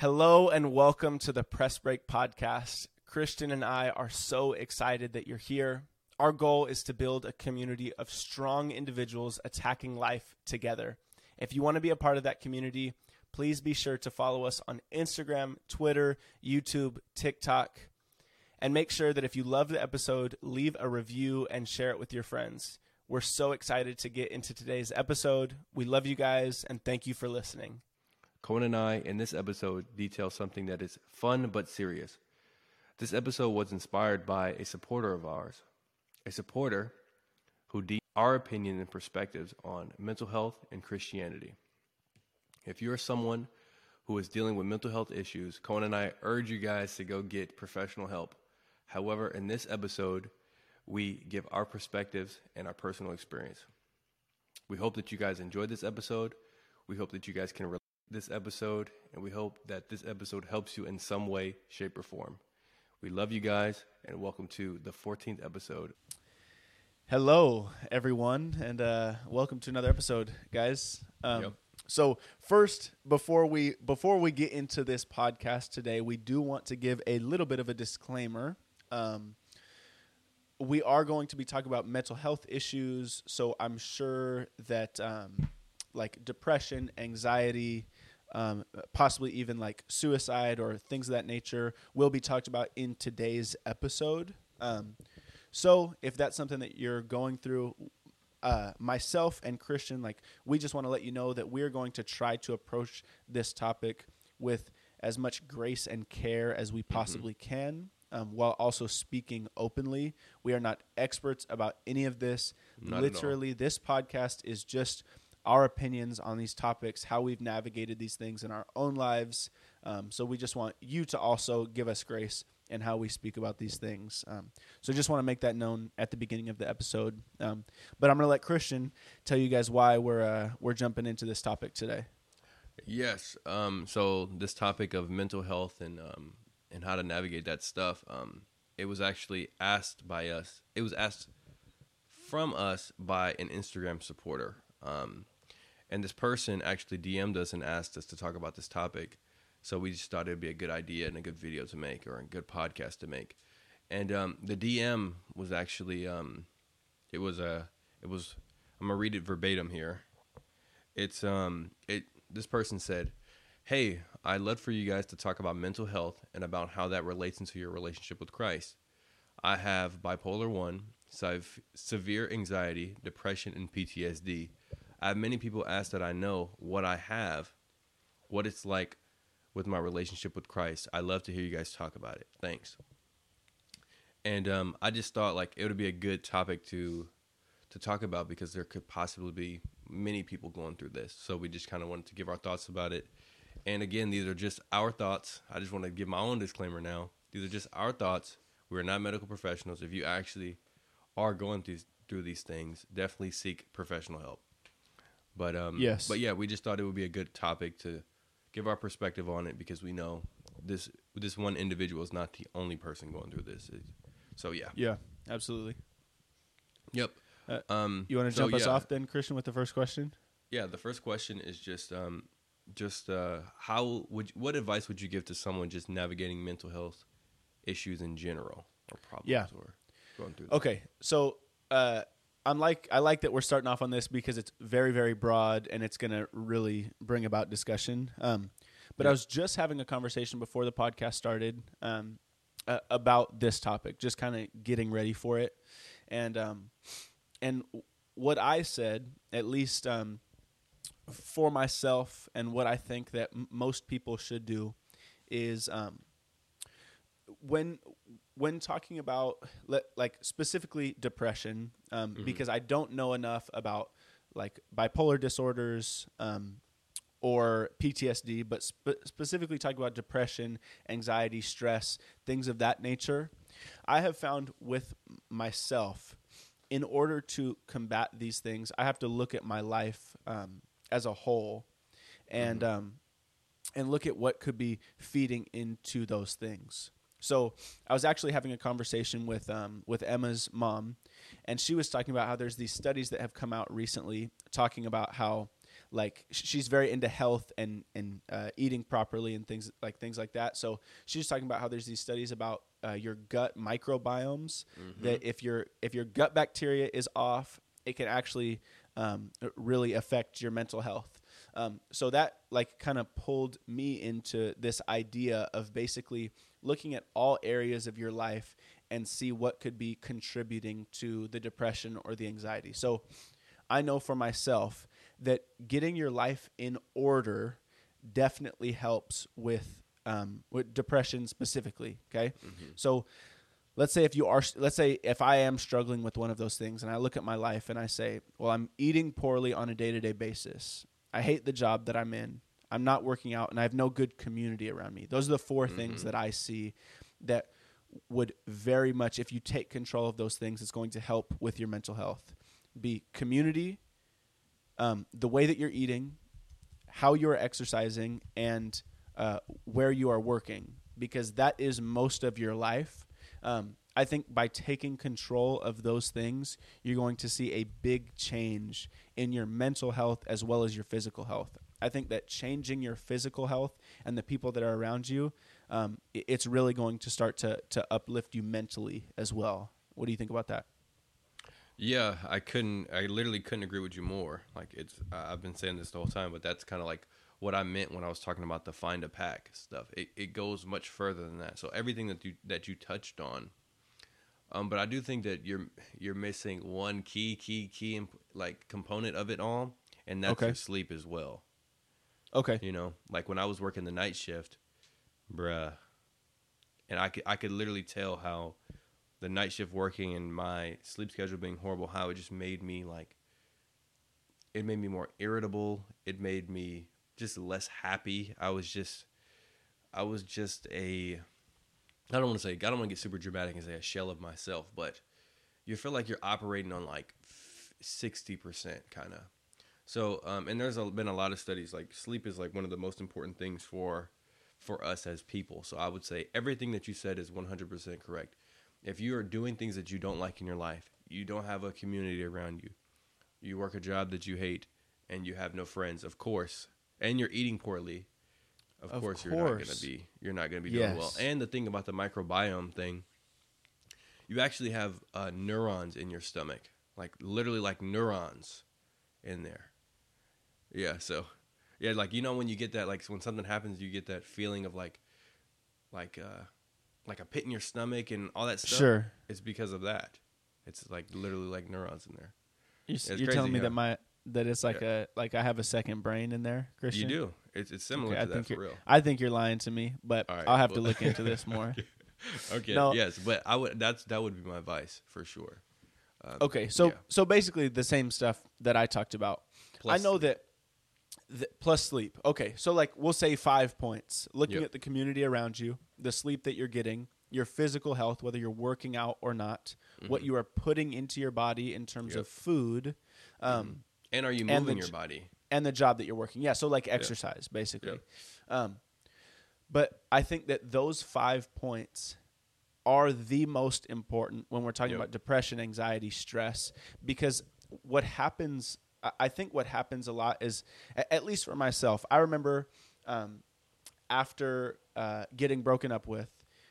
Hello and welcome to the Press Break Podcast. Christian and I are so excited that you're here. Our goal is to build a community of strong individuals attacking life together. If you want to be a part of that community, please be sure to follow us on Instagram, Twitter, YouTube, TikTok, and make sure that if you love the episode, leave a review and share it with your friends. We're so excited to get into today's episode. We love you guys and thank you for listening. Cohen and I, in this episode, detail something that is fun but serious. This episode was inspired by a supporter of ours, a supporter who deemed our opinion and perspectives on mental health and Christianity. If you're someone who is dealing with mental health issues, Cohen and I urge you guys to go get professional help. However, in this episode, we give our perspectives and our personal experience. We hope that you guys enjoyed this episode. We hope that you guys can relate this episode, and we hope that this episode helps you in some way, shape, or form. We love you guys, and welcome to the 14th episode. Hello, everyone, and uh, welcome to another episode, guys. Um, Yep. So first, before we before we get into this podcast today, we do want to give a little bit of a disclaimer. Um, we are going to be talking about mental health issues, so I'm sure that um, like depression, anxiety, um, possibly even like suicide or things of that nature will be talked about in today's episode. Um, so if that's something that you're going through, uh, myself and Christian, like we just want to let you know that we're going to try to approach this topic with as much grace and care as we possibly can, um, while also speaking openly. We are not experts about any of this. Not. Literally, this podcast is just our opinions on these topics, how we've navigated these things in our own lives. Um, so we just want you to also give us grace in how we speak about these things. Um, so just want to make that known at the beginning of the episode. Um, but I'm going to let Christian tell you guys why we're uh, we're jumping into this topic today. Yes. Um, so this topic of mental health and um, and how to navigate that stuff, um, it was actually asked by us. It was asked from us by an Instagram supporter. Um, and this person actually DM'd us and asked us to talk about this topic. So we just thought it'd be a good idea and a good video to make or a good podcast to make. And um, the DM was actually um, it was a it was I'm gonna read it verbatim here. It's um it this person said, "Hey, I'd love for you guys to talk about mental health and about how that relates into your relationship with Christ. I have bipolar 1, sev- severe anxiety, depression and PTSD. I have many people ask that I know what I have, what it's like with my relationship with Christ. I love to hear you guys talk about it. Thanks." And um, I just thought like it would be a good topic to to talk about because there could possibly be many people going through this. So we just kind of wanted to give our thoughts about it. And again, these are just our thoughts. I just want to give my own disclaimer now. These are just our thoughts. We're not medical professionals. If you actually are going through through these things, definitely seek professional help. But um, Yes. But yeah, we just thought it would be a good topic to give our perspective on it because we know this this one individual is not the only person going through this. It- So yeah. Yeah, absolutely. Yep. Uh, um, You want to so, jump us yeah. off then, Christian, with the first question? Yeah, the first question is just um, just uh, how would you, what advice would you give to someone just navigating mental health issues in general or problems Yeah. or going through? That? Okay, so uh, I'm like I like that we're starting off on this because it's very very broad and it's going to really bring about discussion. Um, but I was just having a conversation before the podcast started um, uh, about this topic, just kind of getting ready for it, and um, and what I said, at least um, for myself, and what I think that m- most people should do, is um, when when talking about like specifically depression, um, because I don't know enough about like bipolar disorders um, or PTSD, but spe- specifically talking about depression, anxiety, stress, things of that nature. I have found with myself, in order to combat these things, I have to look at my life um, as a whole, and um, and look at what could be feeding into those things. So I was actually having a conversation with um, with Emma's mom, and she was talking about how there's these studies that have come out recently talking about how like she's very into health and and uh, eating properly and things like things like that. So she's talking about how there's these studies about uh, your gut microbiomes that if your if your gut bacteria is off, it can actually um, really affect your mental health. Um, so that like kind of pulled me into this idea of basically looking at all areas of your life and see what could be contributing to the depression or the anxiety. So I know for myself that getting your life in order definitely helps with um, with depression specifically. Okay, so let's say if you are let's say if i am struggling with one of those things and i look at my life and i say well i'm eating poorly on a day-to-day basis i hate the job that i'm in. I'm not working out and i have no good community around me. Those are the 4 things that i see that would very much if you take control of those things it's going to help with your mental health. Be community um, the way that you're eating how you're exercising and uh, where you are working because that is most of your life. Um, I think by taking control of those things, you're going to see a big change in your mental health as well as your physical health. I think that changing your physical health and the people that are around you, um, it's really going to start to, to uplift you mentally as well. What do you think about that? Yeah, I couldn't. I literally couldn't agree with you more. Like it's. I've been saying this the whole time, but that's kind of like what I meant when I was talking about the find a pack stuff. It it goes much further than that. So everything that you that you touched on. Um, but I do think that you're you're missing one key key key imp- like component of it all, and that's Okay. your sleep as well. Okay. You know, like when I was working the night shift, bruh, and I could I could literally tell how the night shift working and my sleep schedule being horrible, how it just made me like it made me more irritable. It made me just less happy. I was just I was just a I don't want to say I don't want to get super dramatic and say a shell of myself, but you feel like you're operating on like sixty percent kind of. So, um, and there's a, been a lot of studies like sleep is like one of the most important things for for us as people. So I would say everything that you said is 100% correct. If you are doing things that you don't like in your life, you don't have a community around you, you work a job that you hate, and you have no friends, of course, and you're eating poorly, of, Of course, you're not gonna be you're not gonna be doing well. And the thing about the microbiome thing, you actually have uh, neurons in your stomach, like literally like neurons in there. Yeah, so yeah, like you know when you get that like when something happens, you get that feeling of like like uh like a pit in your stomach and all that stuff. Sure. It's because of that. It's like literally like neurons in there. You're, you're telling me how- that my that it's like a like I have a second brain in there, Christian. You do. It's it's similar Okay, I that think for you're- real. I think you're lying to me, but right, I'll have to look into this more. Okay. No. Yes, but I would that's that would be my advice for sure. Um, Okay, so yeah. so basically the same stuff that I talked about. Plus I know that th- plus sleep. Okay, so like we'll say five points. Looking Yep. at the community around you, the sleep that you're getting, your physical health, whether you're working out or not, what you are putting into your body in terms Mm-hmm. Yep. of food, um, And are you moving the your body? and the job that you're working. Yeah, so like exercise, basically. Yep. Um, but I think that those five points are the most important when we're talking Yep. about depression, anxiety, stress, because what happens, I- I think what happens a lot is, at least for myself, I remember um, after uh, getting broken up with,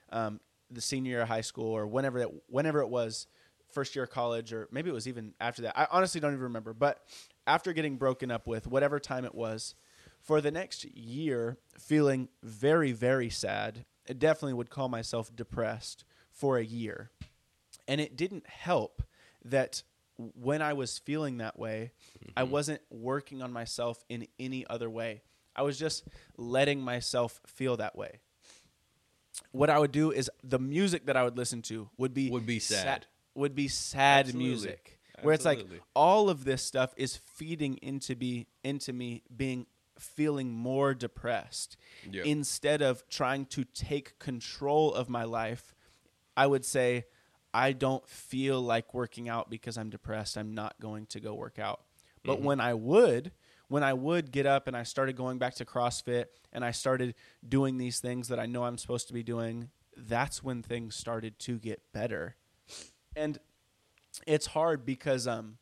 um, the senior year of high school or whenever it, whenever it was, first year of college or maybe it was even after that. I honestly don't even remember. But after getting broken up with, whatever time it was, for the next year, feeling very, very sad, I definitely would call myself depressed for a year. And it didn't help that when I was feeling that way, I mm-hmm. wasn't working on myself in any other way. I was just letting myself feel that way. What I would do is the music that I would listen to would be Would be sad. Would be sad Absolutely. music where it's like all of this stuff is feeding into be into me being feeling more depressed Yep. instead of trying to take control of my life i would say i don't feel like working out because i'm depressed i'm not going to go work out but Mm-hmm. when i would when i would get up and i started going back to crossfit and i started doing these things that i know i'm supposed to be doing that's when things started to get better and it's hard because um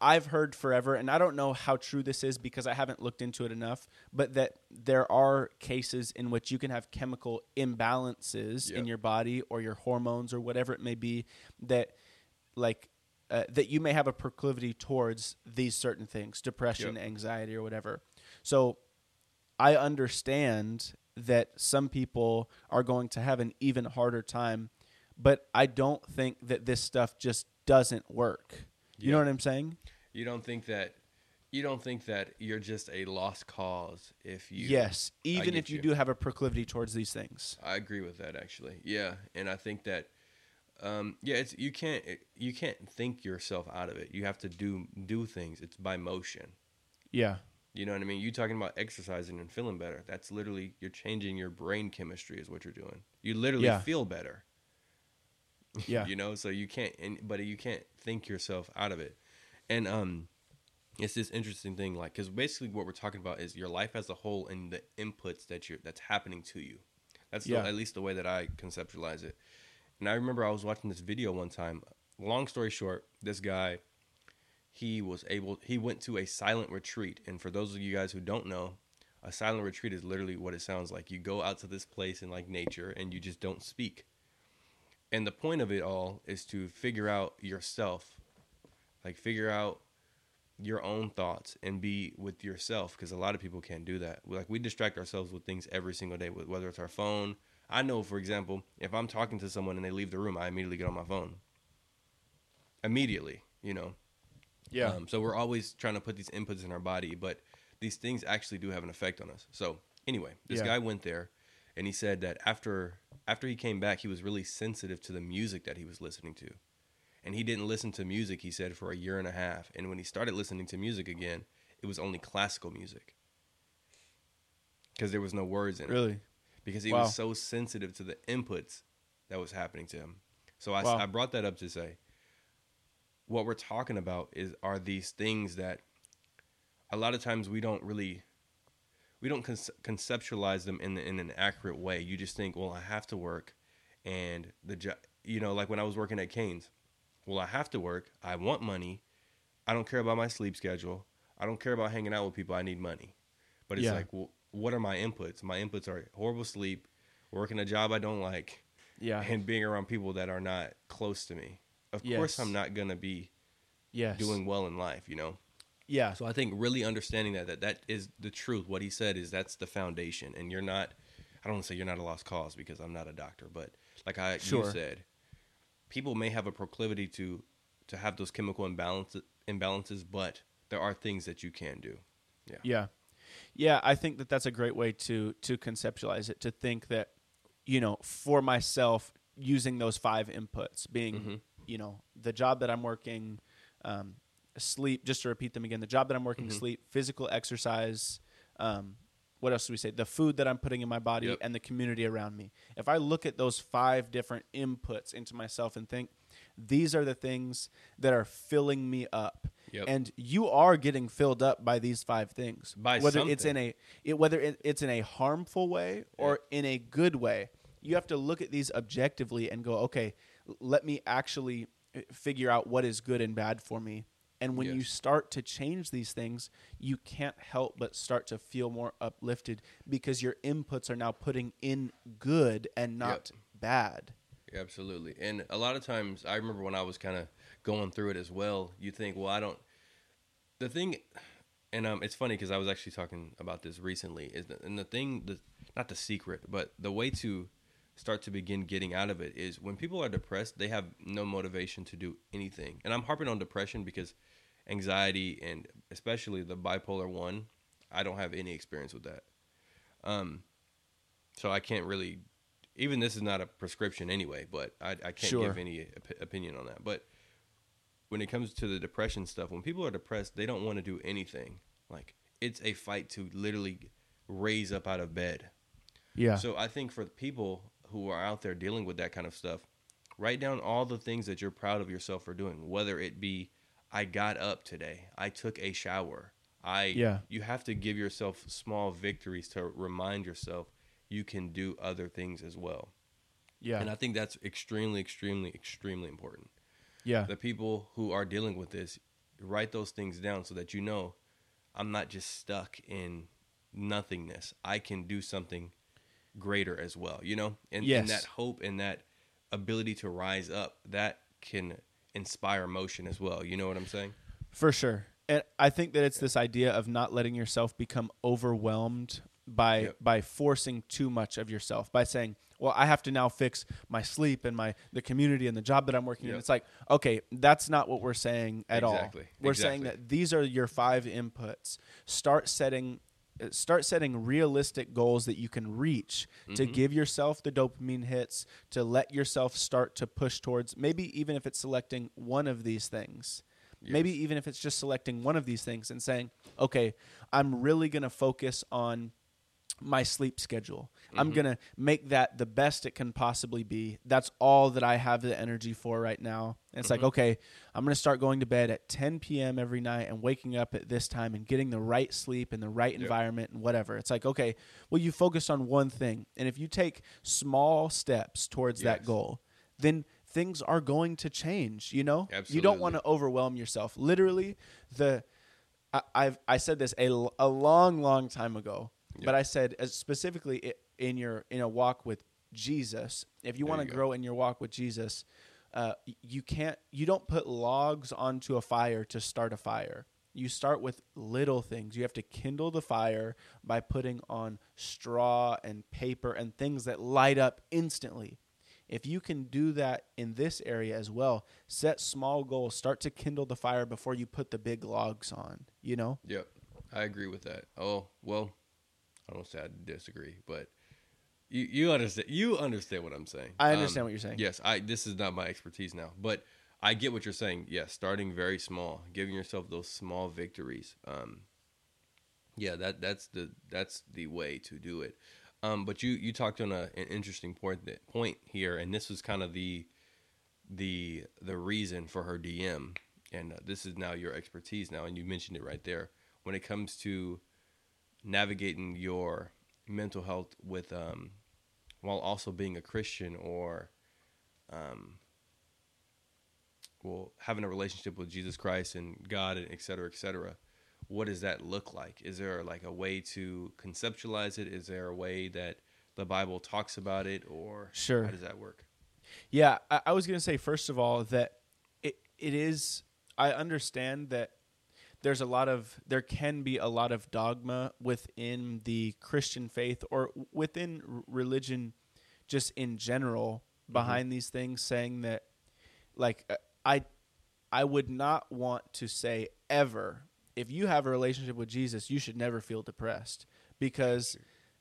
I've heard forever, and I don't know how true this is because I haven't looked into it enough, but that there are cases in which you can have chemical imbalances in your body or your hormones or whatever it may be that, like, uh, that you may have a proclivity towards these certain things, depression, Yep. anxiety, or whatever. So I understand that some people are going to have an even harder time, but I don't think that this stuff just doesn't work. You know what I'm saying? You don't think that you don't think that you're just a lost cause if you yes, even if you, you. do have a proclivity towards these things. I agree with that actually. Yeah, and I think that um, yeah, it's you can't you can't think yourself out of it. You have to do do things. It's by motion. Yeah. You know what I mean? You talking about exercising and feeling better. That's literally you're changing your brain chemistry is what you're doing. You literally Yeah. feel better. Yeah. you know, so you can't and but you can't think yourself out of it. And um it's this interesting thing like cuz basically what we're talking about is your life as a whole and the inputs that you're that's happening to you. That's the, at least the way that I conceptualize it. And I remember I was watching this video one time. Long story short, this guy he was able he went to a silent retreat and for those of you guys who don't know a silent retreat is literally what it sounds like you go out to this place in like nature and you just don't speak and the point of it all is to figure out yourself like figure out your own thoughts and be with yourself because a lot of people can't do that like we distract ourselves with things every single day with- whether it's our phone i know for example if i'm talking to someone and they leave the room i immediately get on my phone immediately you know Yeah. um, so we're always trying to put these inputs in our body, but these things actually do have an effect on us. So anyway, this Yeah. guy went there, and he said that after after he came back, he was really sensitive to the music that he was listening to, and he didn't listen to music. He said for a year and a half, and when he started listening to music again, it was only classical music because there was no words in it really? because he Wow. was so sensitive to the inputs that was happening to him. So I, Wow. I brought that up to say what we're talking about is are these things that a lot of times we don't really we don't conce- conceptualize them in in an accurate way. You just think, well, I have to work, and the job, you know, like when I was working at Canes, well, I have to work. I want money. I don't care about my sleep schedule. I don't care about hanging out with people. I need money. But it's Yeah. like, well, what are my inputs? My inputs are horrible sleep, working a job I don't like, Yeah. and being around people that are not close to me. Of course, I'm not gonna be yes. doing well in life, you know. Yeah. So I think really understanding that that that is the truth. What he said is that's the foundation, and you're not. I don't want to say you're not a lost cause because I'm not a doctor, but like I Sure. you said, people may have a proclivity to to have those chemical imbalances, imbalances, but there are things that you can do. Yeah. Yeah, Yeah, I think that that's a great way to to conceptualize it to think that you know, for myself using those five inputs being, Mhm. you know, the job that I'm working um, sleep just to repeat them again, the job that I'm working Mhm. sleep, physical exercise, um, what else do we say? The food that I'm putting in my body Yep. and the community around me. If I look at those five different inputs into myself and think these are the things that are filling me up Yep. and you are getting filled up by these five things By whether it's in a it, whether it, it's in a harmful way or in a good way you have to look at these objectively and go okay let me actually uh, figure out what is good and bad for me and when you start to change these things you can't help but start to feel more uplifted because your inputs are now putting in good and not bad Absolutely. And a lot of times, I remember when I was kind of going through it as well, you think, well, I don't. The thing, and um, it's funny because I was actually talking about this recently, is that, and the thing, the, not the secret, but the way to start to begin getting out of it is when people are depressed, they have no motivation to do anything. And I'm harping on depression because anxiety and especially the bipolar one, I don't have any experience with that. Um, so I can't really even this is not a prescription anyway, but I, I can't Sure. give any op- opinion on that. But when it comes to the depression stuff, when people are depressed, they don't want to do anything. Like it's a fight to literally raise up out of bed. yeah So I think for the people who are out there dealing with that kind of stuff, write down all the things that you're proud of yourself for doing, whether it be I got up today, I took a shower. I Yeah. you have to give yourself small victories to remind yourself you can do other things as well. yeah And I think that's extremely extremely extremely important yeah the people who are dealing with this write those things down so that you know I'm not just stuck in nothingness. I can do something greater as well, you know? And, Yes. and that hope and that ability to rise up, that can inspire motion as well. You know what I'm saying? For sure. And I think that it's this idea of not letting yourself become overwhelmed by Yep. by forcing too much of yourself by saying, "Well, I have to now fix my sleep and my the community and the job that I'm working in." It's like, "Okay, that's not what we're saying at Exactly. all. We're saying that these are your five inputs. Start setting start setting realistic goals that you can reach to Mm-hmm. give yourself the dopamine hits to let yourself start to push towards maybe even if it's selecting one of these things maybe even if it's just selecting one of these things and saying okay i'm really going to focus on my sleep schedule. I'm mm-hmm. going to make that the best it can possibly be. That's all that i have the energy for right now. And it's like mm-hmm. okay i'm going to start going to bed at 10 p.m every night and waking up at this time and getting the right sleep and the right environment and whatever. It's like okay well you focus on one thing. And if you take small steps towards that goal then things are going to change you know? You don't want to overwhelm yourself. Literally the I, i've i said this a, a long long time ago but i said as specifically in your in a walk with jesus if you want to grow in your walk with jesus uh, you can't you don't put logs onto a fire to start a fire you start with little things you have to kindle the fire by putting on straw and paper and things that light up instantly if you can do that in this area as well, set small goals, start to kindle the fire before you put the big logs on, you know? Yep. I agree with that. Oh, well, I don't say I disagree, but you you understand you understand what I'm saying. I understand what you're saying. Yes, I this is not my expertise now, but I get what you're saying. Yes, starting very small, giving yourself those small victories. Um yeah, that that's the that's the way to do it. Um but you you talked on a, an interesting point that, point here and this was kind of the the the reason for her DM, and uh, this is now your expertise now, and you mentioned it right there when it comes to navigating your mental health with um, while also being a Christian or um, well having a relationship with Jesus Christ and God and et cetera, et cetera. What does that look like? Is there like a way to conceptualize it? Is there a way that the Bible talks about it, or Sure. how does that work? Yeah, I, I was going to say, first of all, that it, it is, I understand that there's a lot of, there can be a lot of dogma within the Christian faith or within religion just in general behind these things saying that, like, uh, I, I would not want to say ever, if you have a relationship with Jesus, you should never feel depressed because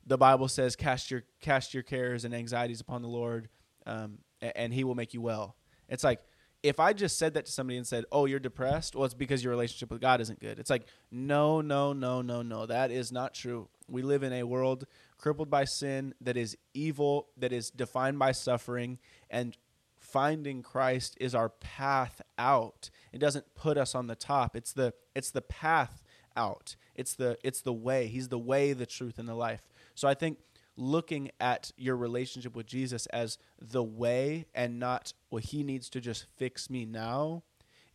the Bible says, "Cast your cast your cares and anxieties upon the Lord, um, and He will make you well." It's like if I just said that to somebody and said, "Oh, you're depressed," well, it's because your relationship with God isn't good. It's like, no, no, no, no, no, that is not true. We live in a world crippled by sin that is evil, that is defined by suffering, and finding Christ is our path out. It doesn't put us on the top. It's the it's the path out. It's the it's the way. He's the way, the truth, and the life. So I think looking at your relationship with Jesus as the way and not well, he needs to just fix me now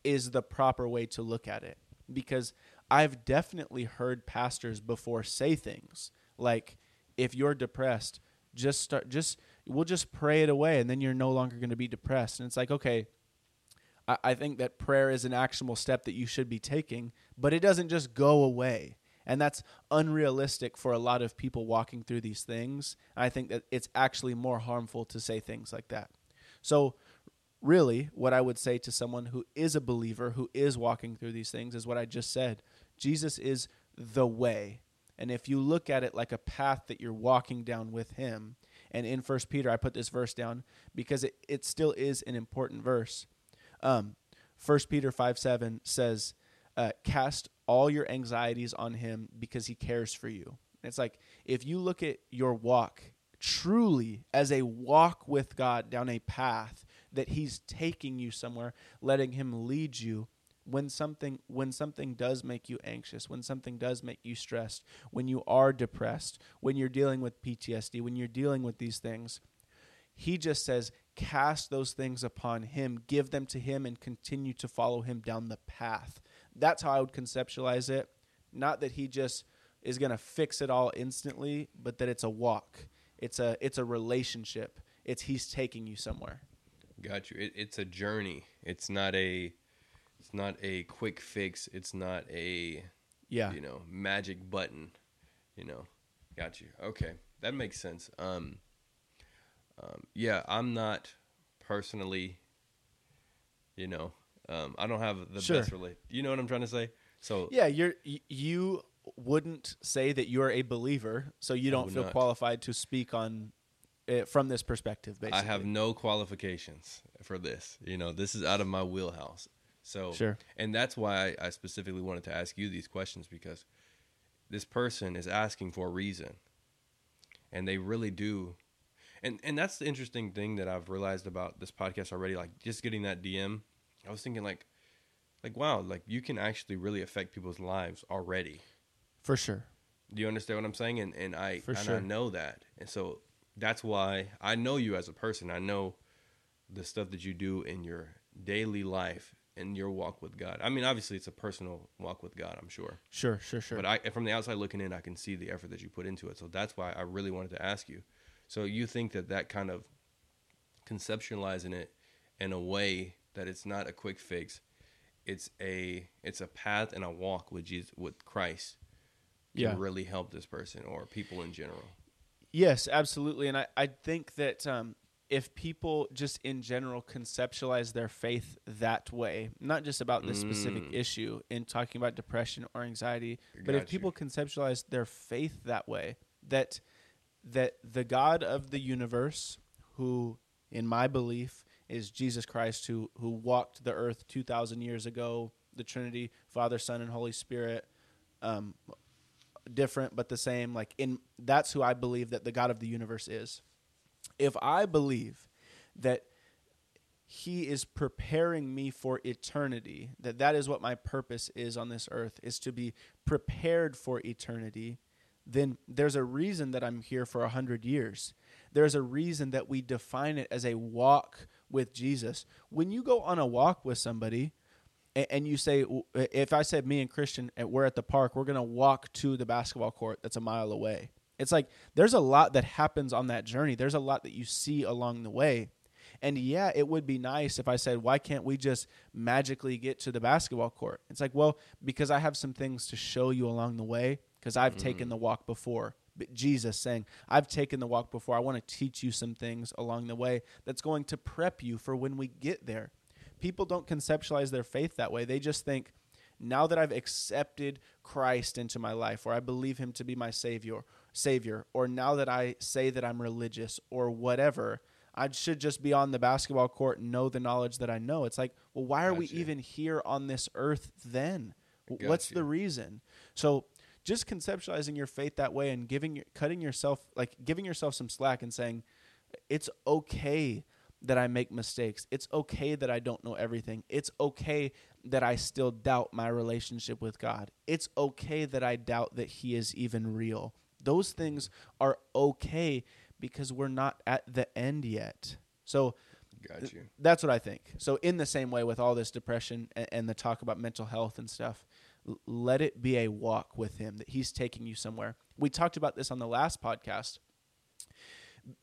is the proper way to look at it. Because I've definitely heard pastors before say things like if you're depressed, just start just we'll just pray it away and then you're no longer going to be depressed. And it's like, okay, I, I think that prayer is an actionable step that you should be taking, but it doesn't just go away. And that's unrealistic for a lot of people walking through these things. I think that it's actually more harmful to say things like that. So, really, what I would say to someone who is a believer, who is walking through these things, is what I just said Jesus is the way. And if you look at it like a path that you're walking down with him, and in First Peter, I put this verse down because it, it still is an important verse. Um, 1 Peter 5 7 says, uh, Cast all your anxieties on him because he cares for you. It's like if you look at your walk truly as a walk with God down a path that he's taking you somewhere, letting him lead you. When something when something does make you anxious, when something does make you stressed, when you are depressed, when you're dealing with PTSD, when you're dealing with these things, he just says, cast those things upon him, give them to him, and continue to follow him down the path That's how I would conceptualize it. Not that he just is going to fix it all instantly, but that it's a walk. It's a it's a relationship. It's he's taking you somewhere. Got you. It, it's a journey. It's not a it's not a quick fix. It's not a Yeah. you know magic button. You know. Got you. Okay, that makes sense. Um, um yeah, I'm not personally you know, um, I don't have the Sure. best relate. You know what I'm trying to say? So Yeah, you're you wouldn't say that you're a believer, so you don't feel not. qualified to speak on it from this perspective basically. I have no qualifications for this. You know, this is out of my wheelhouse. So, Sure. and that's why I, I specifically wanted to ask you these questions because this person is asking for a reason, and they really do. And and that's the interesting thing that I've realized about this podcast already. Like just getting that DM, I was thinking like, like wow, like you can actually really affect people's lives already. for sure. Do you understand what I'm saying? And and I For and I sure. know that, and so that's why I know you as a person. I know the stuff that you do in your daily life in your walk with God. I mean, obviously, it's a personal walk with God. I'm sure, Sure, sure, sure. but I from the outside looking in, I can see the effort that you put into it. So that's why I really wanted to ask you. So you think that that kind of conceptualizing it in a way that it's not a quick fix, it's a it's a path and a walk with Jesus with Christ can Yeah. really help this person or people in general. Yes, absolutely. And I, I think that um, if people just in general conceptualize their faith that way, not just about this specific Mm. issue in talking about depression or anxiety, but if you. people conceptualize their faith that way, that that the God of the universe, who in my belief is Jesus Christ, who who walked the earth two thousand years ago, the Trinity, Father, Son, and Holy Spirit, um, different but the same like in that's who i believe that the god of the universe is. If i believe that he is preparing me for eternity that that is what my purpose is on this earth is to be prepared for eternity then there's a reason that i'm here for a hundred years. There's a reason that we define it as a walk with jesus when you go on a walk with somebody and you say if i said me and christian uh, we're at the park we're going to walk to the basketball court that's a mile away. It's like there's a lot that happens on that journey. There's a lot that you see along the way. And yeah it would be nice if i said why can't we just magically get to the basketball court? It's like well because i have some things to show you along the way because i've taken the walk before jesus saying i've taken the walk before i want to teach you some things along the way that's going to prep you for when we get there people don't conceptualize their faith that way. They just think, now that I've accepted Christ into my life, or I believe Him to be my Savior, Savior, or now that I say that I'm religious, or whatever, I should just be on the basketball court and know the knowledge that I know. It's like, well, why are we even here on this earth then? What's the reason? So just conceptualizing your faith that way and giving cutting yourself like giving yourself some slack and saying it's okay that I make mistakes. It's okay that I don't know everything. It's okay that I still doubt my relationship with God. It's okay that I doubt that He is even real. Those things are okay because we're not at the end yet. So Got you. that's what I think. So in the same way with all this depression and, and the talk about mental health and stuff, let it be a walk with him that he's taking you somewhere. We talked about this on the last podcast.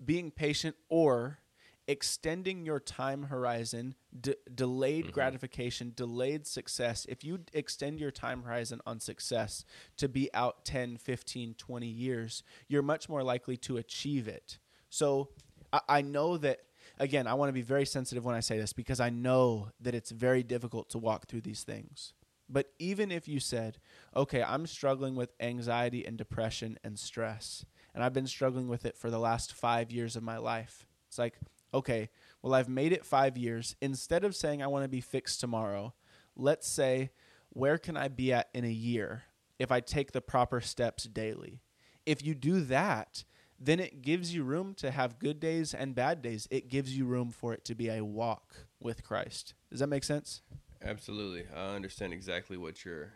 Being patient or extending your time horizon, d- delayed mm-hmm. gratification, delayed success. If you extend your time horizon on success to be out 10, 15, 20 years, you're much more likely to achieve it. So I, I know that again, I want to be very sensitive when I say this because I know that it's very difficult to walk through these things. But even if you said, okay, I'm struggling with anxiety and depression and stress, and I've been struggling with it for the last five years of my life, it's like, okay, well, I've made it five years. Instead of saying I want to be fixed tomorrow, let's say, where can I be at in a year if I take the proper steps daily? If you do that, then it gives you room to have good days and bad days. It gives you room for it to be a walk with Christ. Does that make sense? Absolutely, I understand exactly what you're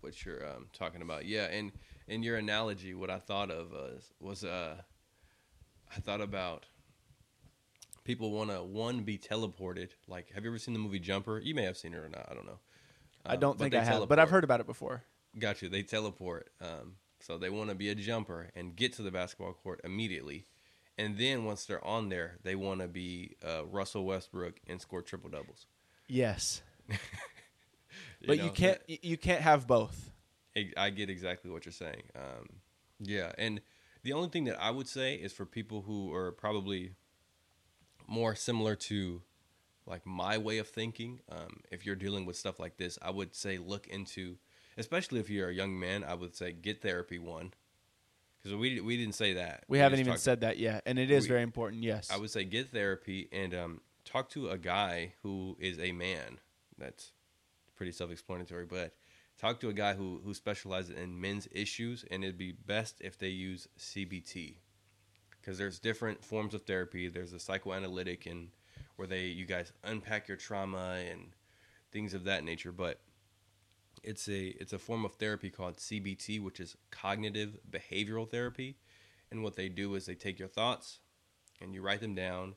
what you're um, talking about. Yeah, and in your analogy, what I thought of was was uh, I thought about people want to one be teleported. Like, have you ever seen the movie Jumper? You may have seen it or not. I don't know. I Um, don't think I have, but. I've heard about it before. Got you. They teleport. Um, so they want to be a jumper and get to the basketball court immediately. And then once they're on there, they want to be uh, Russell Westbrook and score triple doubles. Yes, but you can't you can't have both. I- I get exactly what you're saying. Um, yeah, and the only thing that I would say is for people who are probably more similar to like my way of thinking. Um, if you're dealing with stuff like this, I would say look into, especially if you're a young man. I would say get therapy one, because we we didn't say that. We haven't even said that yet, and it is We- very important. Yes, I would say get therapy and um, talk to a guy who is a man. That's pretty self-explanatory, but talk to a guy who who specializes in men's issues, and it'd be best if they use CBT because there's different forms of therapy. There's a psychoanalytic and where they you guys unpack your trauma and things of that nature, but it's a it's a form of therapy called CBT, which is cognitive behavioral therapy. And what they do is they take your thoughts and you write them down,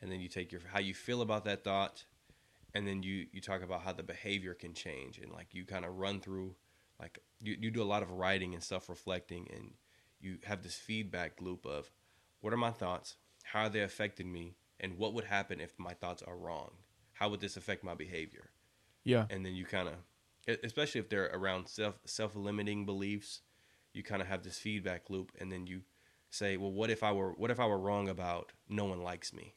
and then you take your how you feel about that thought, and then you you talk about how the behavior can change, and like you kind of run through, like you you do a lot of writing and self reflecting, and you have this feedback loop of what are my thoughts, how are they affecting me, and what would happen if my thoughts are wrong, how would this affect my behavior, yeah, and then you kind of, especially if they're around self self limiting beliefs, you kind of have this feedback loop, and then you say, well, what if I were what if I were wrong about no one likes me?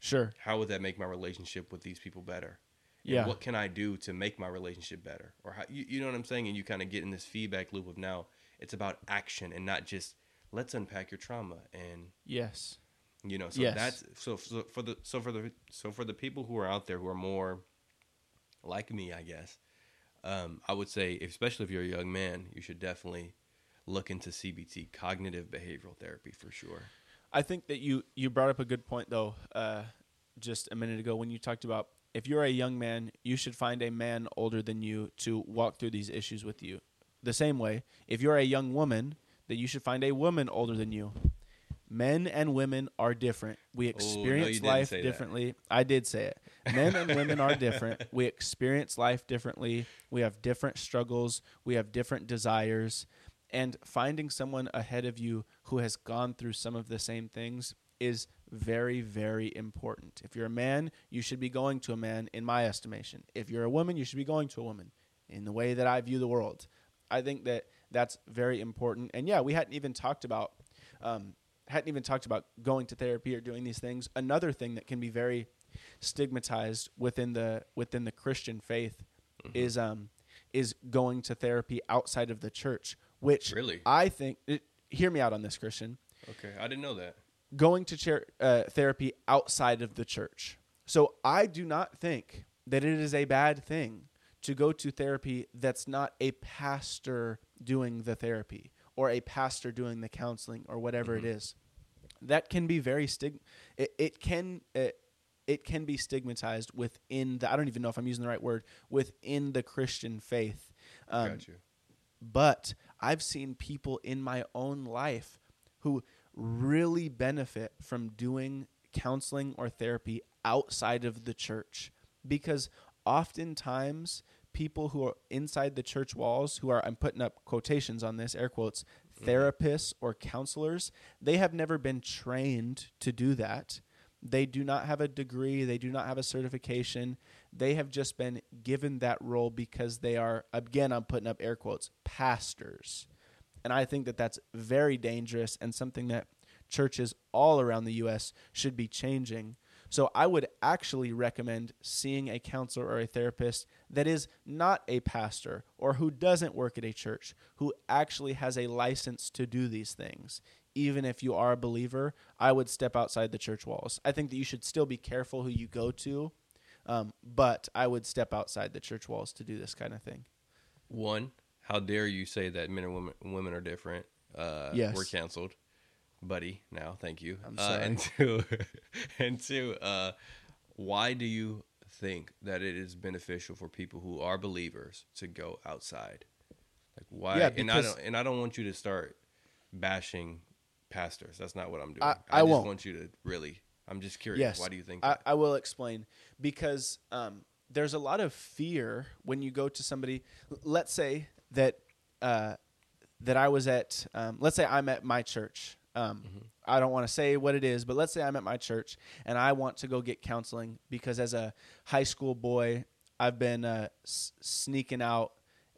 Sure, How would that make my relationship with these people better? And yeah, What can I do to make my relationship better? Or how, you, you know what I'm saying? And you kind of get in this feedback loop of now it's about action and not just let's unpack your trauma and yes, you know so Yes. that's so, so for the so for the so for the people who are out there who are more like me i guess um, i would say especially if you're a young man you should definitely look into cbt cognitive behavioral therapy for sure I think that you you brought up a good point though, uh, just a minute ago when you talked about if you're a young man, you should find a man older than you to walk through these issues with you. The same way, if you're a young woman, that you should find a woman older than you. Men and women are different. We Oh, experience you didn't life say that. differently. I did say it. Men and women are different. We experience life differently. We have different struggles. We have different desires. And finding someone ahead of you who has gone through some of the same things is very, very important. If you're a man, you should be going to a man, in my estimation. If you're a woman, you should be going to a woman in the way that I view the world. I think that that's very important. And yeah, we hadn't even talked about um, hadn't even talked about going to therapy or doing these things. Another thing that can be very stigmatized within the within the Christian faith is um is going to therapy outside of the church, which Really? I think. It, hear me out on this, Christian okay i didn't know that going to chair, uh, therapy outside of the church. So I do not think that it is a bad thing to go to therapy that's not a pastor doing the therapy or a pastor doing the counseling or whatever it is. That can be very stig. It, it can it, it can be stigmatized within the. I don't even know if I'm using the right word within the Christian faith. Um, got you but I've seen people in my own life who really benefit from doing counseling or therapy outside of the church because oftentimes people who are inside the church walls who are I'm putting up quotations on this air quotes mm-hmm. therapists or counselors they have never been trained to do that they do not have a degree. They do not have a certification. They have just been given that role because they are again i'm putting up air quotes pastors. And i think that that's very dangerous and something that churches all around the us should be changing. So i would actually recommend seeing a counselor or a therapist that is not a pastor or who doesn't work at a church who actually has a license to do these things even if you are a believer, I would step outside the church walls. I think that you should still be careful who you go to, um, but I would step outside the church walls to do this kind of thing. one how dare you say that men and women women are different uh Yes. we're canceled buddy now thank you I'm Uh, sorry. and two and two uh why do you think that it is beneficial for people who are believers to go outside like why Yeah, and i because- don't and i don't want you to start bashing pastors that's not what i'm doing I- I just won't. want you to really i'm just curious Yes, why do you think I? I will explain because um, there's a lot of fear when you go to somebody. Let's say that uh, that I was at. Um, let's say I'm at my church. Um, I don't want to say what it is, but let's say I'm at my church and I want to go get counseling because as a high school boy, I've been uh, s- sneaking out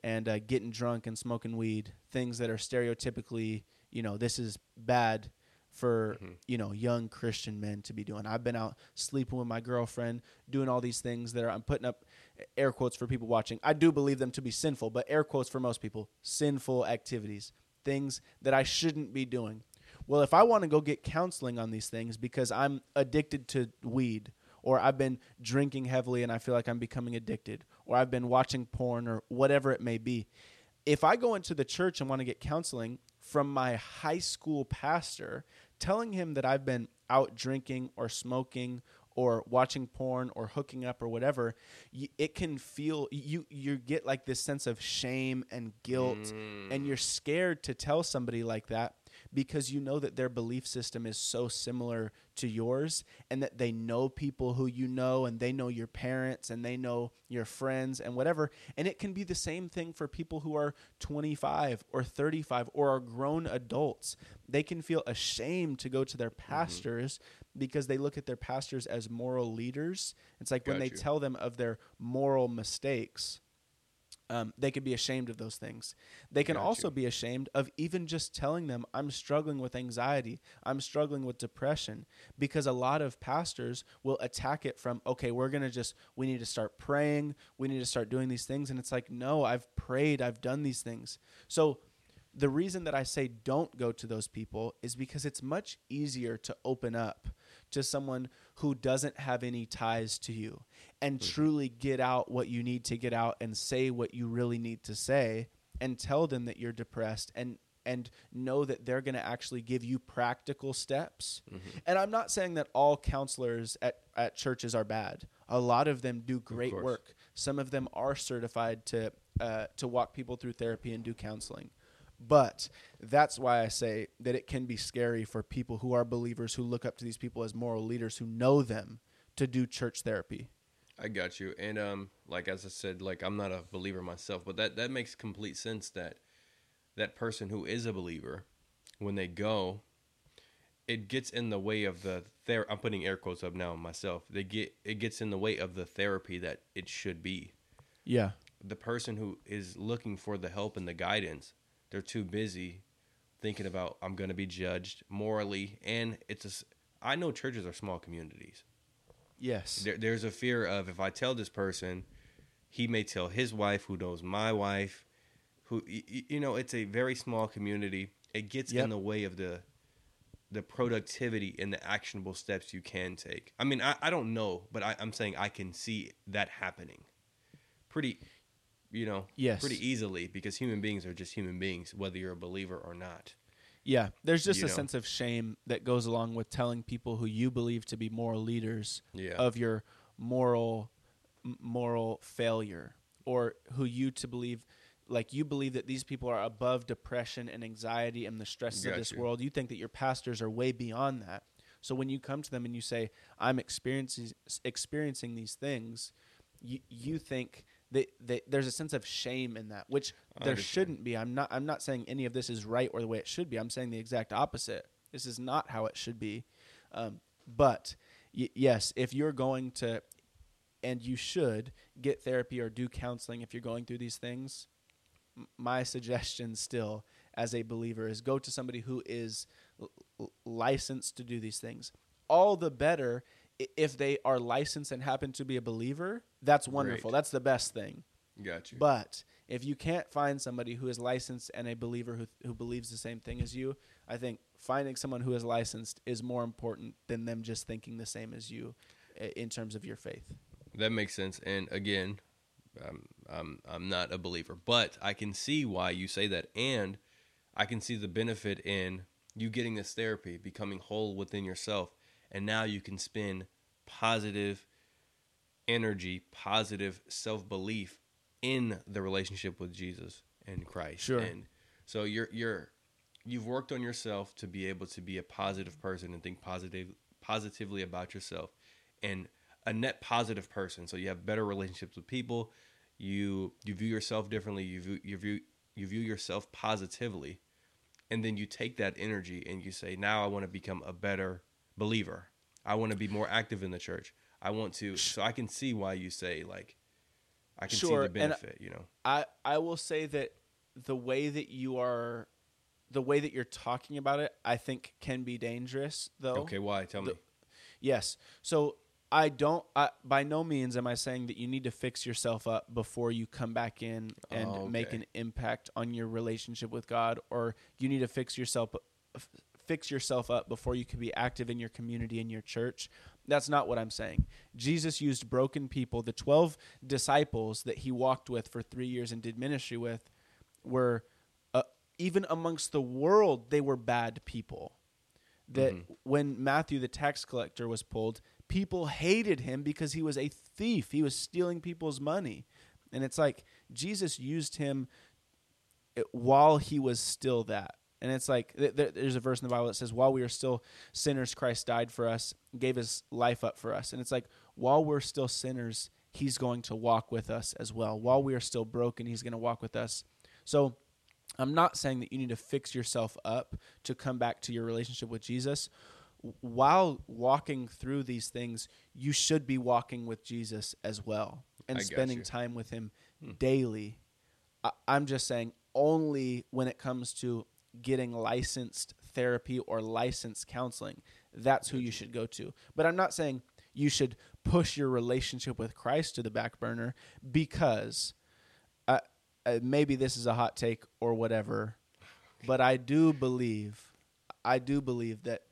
and uh, getting drunk and smoking weed, things that are stereotypically, you know, this is bad for mm-hmm. you know young Christian men to be doing. I've been out sleeping with my girlfriend, doing all these things that are I'm putting up air quotes for people watching. I do believe them to be sinful, but air quotes for most people, sinful activities, things that I shouldn't be doing. Well, if I want to go get counseling on these things because I'm addicted to weed or I've been drinking heavily and I feel like I'm becoming addicted or I've been watching porn or whatever it may be, if I go into the church and want to get counseling from my high school pastor, telling him that I've been out drinking or smoking or watching porn or hooking up or whatever, it can feel you you get like this sense of shame and guilt and mm. you're scared to tell somebody like that because you know that their belief system is so similar to yours and that they know people who you know and they know your parents and they know your friends and whatever. And it can be the same thing for people who are 25 or 35 or are grown adults. They can feel ashamed to go to their mm-hmm. pastors because they look at their pastors as moral leaders. It's like when they you. tell them of their moral mistakes um, they can be ashamed of those things. They can Got also you. be ashamed of even just telling them, I'm struggling with anxiety, I'm struggling with depression, because a lot of pastors will attack it from, okay, we're going to just, we need to start praying, we need to start doing these things. And it's like, no, I've prayed, I've done these things. So, the reason that I say don't go to those people is because it's much easier to open up to someone who doesn't have any ties to you and truly get out what you need to get out and say what you really need to say and tell them that you're depressed and and know that they're going to actually give you practical steps. And I'm not saying that all counselors at, at churches are bad. A lot of them do great work. Some of them are certified to uh, to walk people through therapy and do counseling. But that's why I say that it can be scary for people who are believers who look up to these people as moral leaders who know them to do church therapy. I got you. And um, like as I said, like I'm not a believer myself, but that that makes complete sense that that person who is a believer, when they go, it gets in the way of the ther- I'm putting air quotes up now myself. They get it gets in the way of the therapy that it should be. Yeah. The person who is looking for the help and the guidance, they're too busy thinking about I'm going to be judged morally, and it's a. I know churches are small communities. Yes. There, there's a fear of if I tell this person, he may tell his wife, who knows my wife, who you know, it's a very small community. It gets Yep. in the way of the the productivity and the actionable steps you can take. I mean, I, I don't know, but I, I'm saying I can see that happening pretty, you know, Yes. pretty easily because human beings are just human beings, whether you're a believer or not. Yeah, there's just You a know. sense of shame that goes along with telling people who you believe to be moral leaders Yeah. of your moral m- moral failure or who you to believe like you believe that these people are above depression and anxiety and the stresses of this you. world. You think that your pastors are way beyond that. So when you come to them and you say, "I'm experiencing experiencing these things," you you think that, that there's a sense of shame in that, which I there understand. shouldn't be. I'm not I'm not saying any of this is right or the way it should be. I'm saying the exact opposite. This is not how it should be. Um, but y- yes, if you're going to, and you should get therapy or do counseling if you're going through these things, m- my suggestion still as a believer is go to somebody who is l- licensed to do these things. All the better if they are licensed and happen to be a believer. That's wonderful. Great. That's the best thing. Got you. But if you can't find somebody who is licensed and a believer who, who believes the same thing as you, I think finding someone who is licensed is more important than them just thinking the same as you in terms of your faith. That makes sense. And again, I'm, I'm I'm not a believer, but I can see why you say that, and I can see the benefit in you getting this therapy, becoming whole within yourself, and now you can spin positive energy, positive self belief in the relationship with Jesus and Christ. Sure. And so you're you're you've worked on yourself to be able to be a positive person and think positive positively about yourself. And a net positive person. So you have better relationships with people. You you view yourself differently. You view you view you view yourself positively, and then you take that energy and you say, now I want to become a better believer. I want to be more active in the church. I want to. So I can see why you say like, I can Sure, see the benefit. You know. I I will say that the way that you are, the way that you're talking about it, I think can be dangerous. Though. Okay, why? Tell me. Yes. So I don't. I, by no means am I saying that you need to fix yourself up before you come back in and Oh, make an impact on your relationship with God, or you need to fix yourself fix yourself up before you can be active in your community in your church. That's not what I'm saying. Jesus used broken people. The 12 disciples that he walked with for 3 years and did ministry with were uh, even amongst the world they were bad people that when Matthew the tax collector was pulled, people hated him because he was a thief. He was stealing people's money. And it's like Jesus used him while he was still that. And it's like th- th- there's a verse in the Bible that says, "While we are still sinners, Christ died for us, gave his life up for us." And it's like while we're still sinners, he's going to walk with us as well. While we are still broken, he's going to walk with us. So I'm not saying that you need to fix yourself up to come back to your relationship with Jesus. While walking through these things, you should be walking with Jesus as well and I spending time with him hmm. daily. I, I'm just saying, only when it comes to getting licensed therapy or licensed counseling, that's who you should go to. But I'm not saying you should push your relationship with Christ to the back burner because uh, uh, maybe this is a hot take or whatever, but I do believe, I do believe that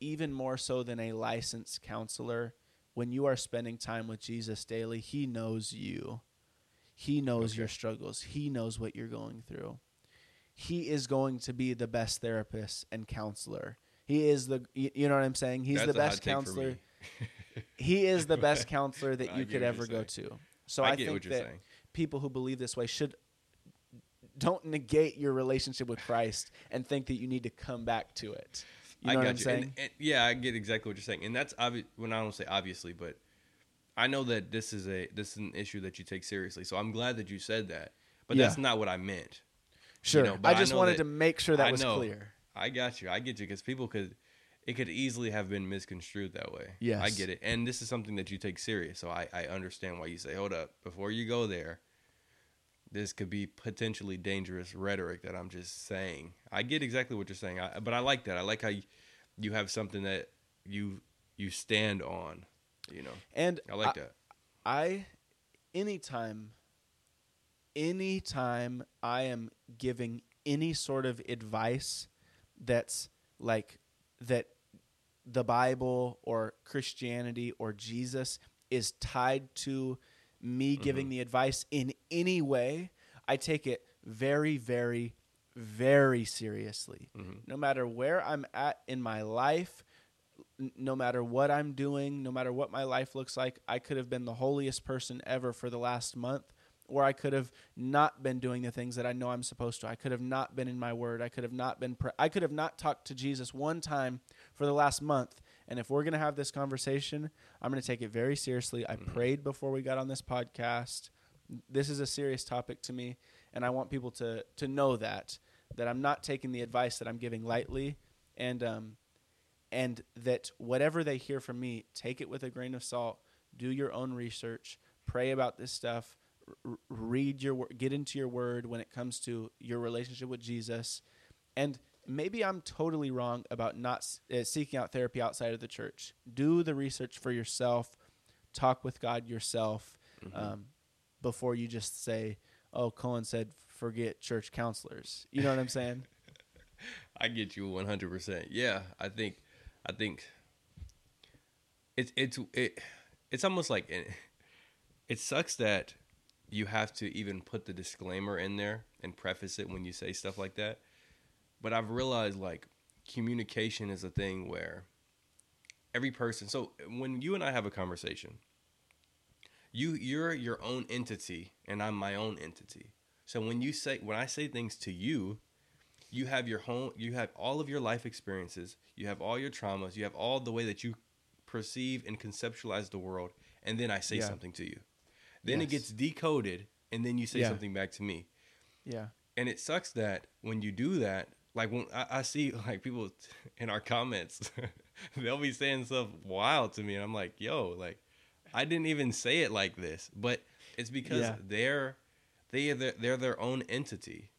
even more so than a licensed counselor, when you are spending time with Jesus daily, He knows you. He knows your struggles. He knows what you're going through. He is going to be the best therapist and counselor. He is the, you you know what I'm saying? He's That's the best counselor. he is the best counselor that you could ever go to. So I I, get think what you're that saying. people who believe this way should don't negate your relationship with Christ and think that you need to come back to it. You know I what got I'm you. saying? And, and yeah, I get exactly what you're saying, and that's obvious. When I don't say obviously, but I know that this is a this is an issue that you take seriously. So I'm glad that you said that. But Yeah. that's not what I meant. Sure. know, I I just know wanted that- to make sure that I was know. clear. I got you. I get you because people could, it could easily have been misconstrued that way. Yes. I get it, and this is something that you take serious. So I, I understand why you say, hold up, before you go there. This could be potentially dangerous rhetoric that I'm just saying. I get exactly what you're saying, I, but I like that. I like how you, you have something that you you stand on. You know, And I like that. I anytime anytime I am giving any sort of advice that's like that the Bible or Christianity or Jesus is tied to me mm-hmm. giving the advice in any way, I take it very, very, very seriously. Mm-hmm. No matter where I'm at in my life, no matter what I'm doing, no matter what my life looks like, I could have been the holiest person ever for the last month, or I could have not been doing the things that I know I'm supposed to. I could have not been in my word. I could have not been. Pre- I could have not talked to Jesus one time for the last month. And if we're gonna have this conversation, I'm gonna take it very seriously. I prayed before we got on this podcast. This is a serious topic to me, and I want people to to know that that I'm not taking the advice that I'm giving lightly, and um, and that whatever they hear from me, take it with a grain of salt. Do your own research. Pray about this stuff. R- read your get into your word when it comes to your relationship with Jesus. And maybe I'm totally wrong about not uh, seeking out therapy outside of the church. Do the research for yourself. Talk with God yourself um, before you just say, "Oh, Cohen said forget church counselors." You know what I'm saying? I get you 100%. Yeah, I think I think it's it's it it's almost like it, it sucks that you have to even put the disclaimer in there and preface it when you say stuff like that. But I've realized like communication is a thing where every person so when you and I have a conversation you you're your own entity and I'm my own entity. So when you say when I say things to you, you have your home you have all of your life experiences you have all your traumas you have all the way that you perceive and conceptualize the world, and then I say Yeah. something to you. Then it gets decoded, and then you say Yeah. something back to me. Yeah. And it sucks that when you do that, like when I, I see like people in our comments, they'll be saying stuff wild to me, and I'm like, yo, like I didn't even say it like this, but it's because Yeah. they're they their, they're their own entity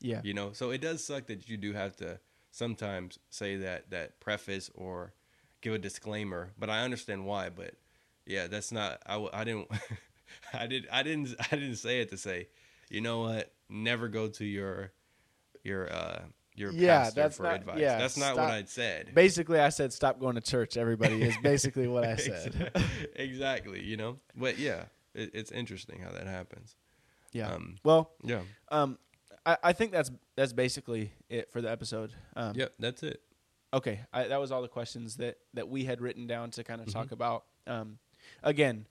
Yeah. you know so it does suck that you do have to sometimes say that that preface or give a disclaimer but i understand why but yeah that's not I, I didn't i did i didn't i didn't say it to say you know what never go to your your uh your Yeah, pastor that's for not- advice yeah, that's not stop. what i'd said Basically, I said stop going to church. Everybody is basically what I said. exactly you know but yeah it, it's interesting how that happens Yeah. um well, yeah um, I, I think that's that's basically it for the episode. Um, yep that's it Okay, I, that was all the questions that that we had written down to kind of Mm-hmm. talk about. Um, again,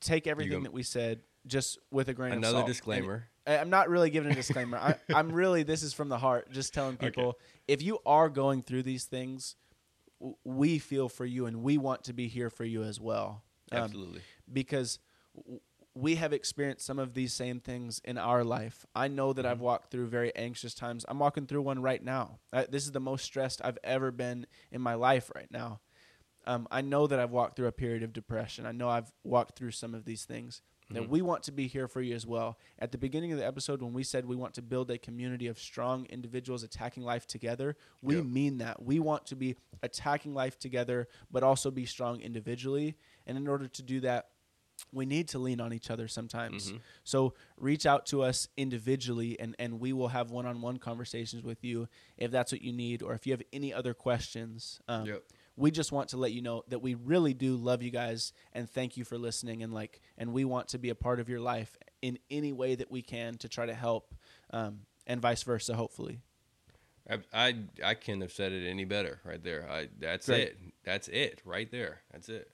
take everything go- that we said just with a grain of salt. another disclaimer And I- I'm not really giving a disclaimer. I, I'm really this is from the heart, just telling Okay. people if you are going through these things, w- we feel for you and we want to be here for you as well. Um, absolutely because w- we have experienced some of these same things in our life. I know that Mm-hmm. I've walked through very anxious times. I'm walking through one right now. Uh, this is the most stressed I've ever been in my life right now. Um, I know that I've walked through a period of depression. I know I've walked through some of these things. That Mm-hmm. we want to be here for you as well. At the beginning of the episode, when we said we want to build a community of strong individuals attacking life together, we Yep. mean that. We want to be attacking life together, but also be strong individually. And in order to do that, we need to lean on each other sometimes. Mhm. So reach out to us individually and, and we will have one on one conversations with you if that's what you need or if you have any other questions. Um, Yep. We just want to let you know that we really do love you guys and thank you for listening and like and we want to be a part of your life in any way that we can to try to help um, and vice versa hopefully. I, I I couldn't have said it any better right there. I that's Great. it. That's it right there. That's it.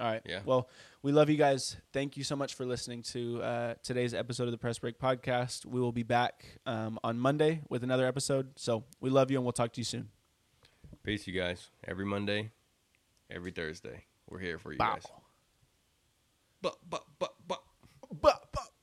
All right. Yeah. Well, we love you guys. Thank you so much for listening to uh, today's episode of the Press Break Podcast. We will be back um, on Monday with another episode. So we love you and we'll talk to you soon. Peace, you guys. Every Monday, every Thursday, we're here for you Bow. guys. But but but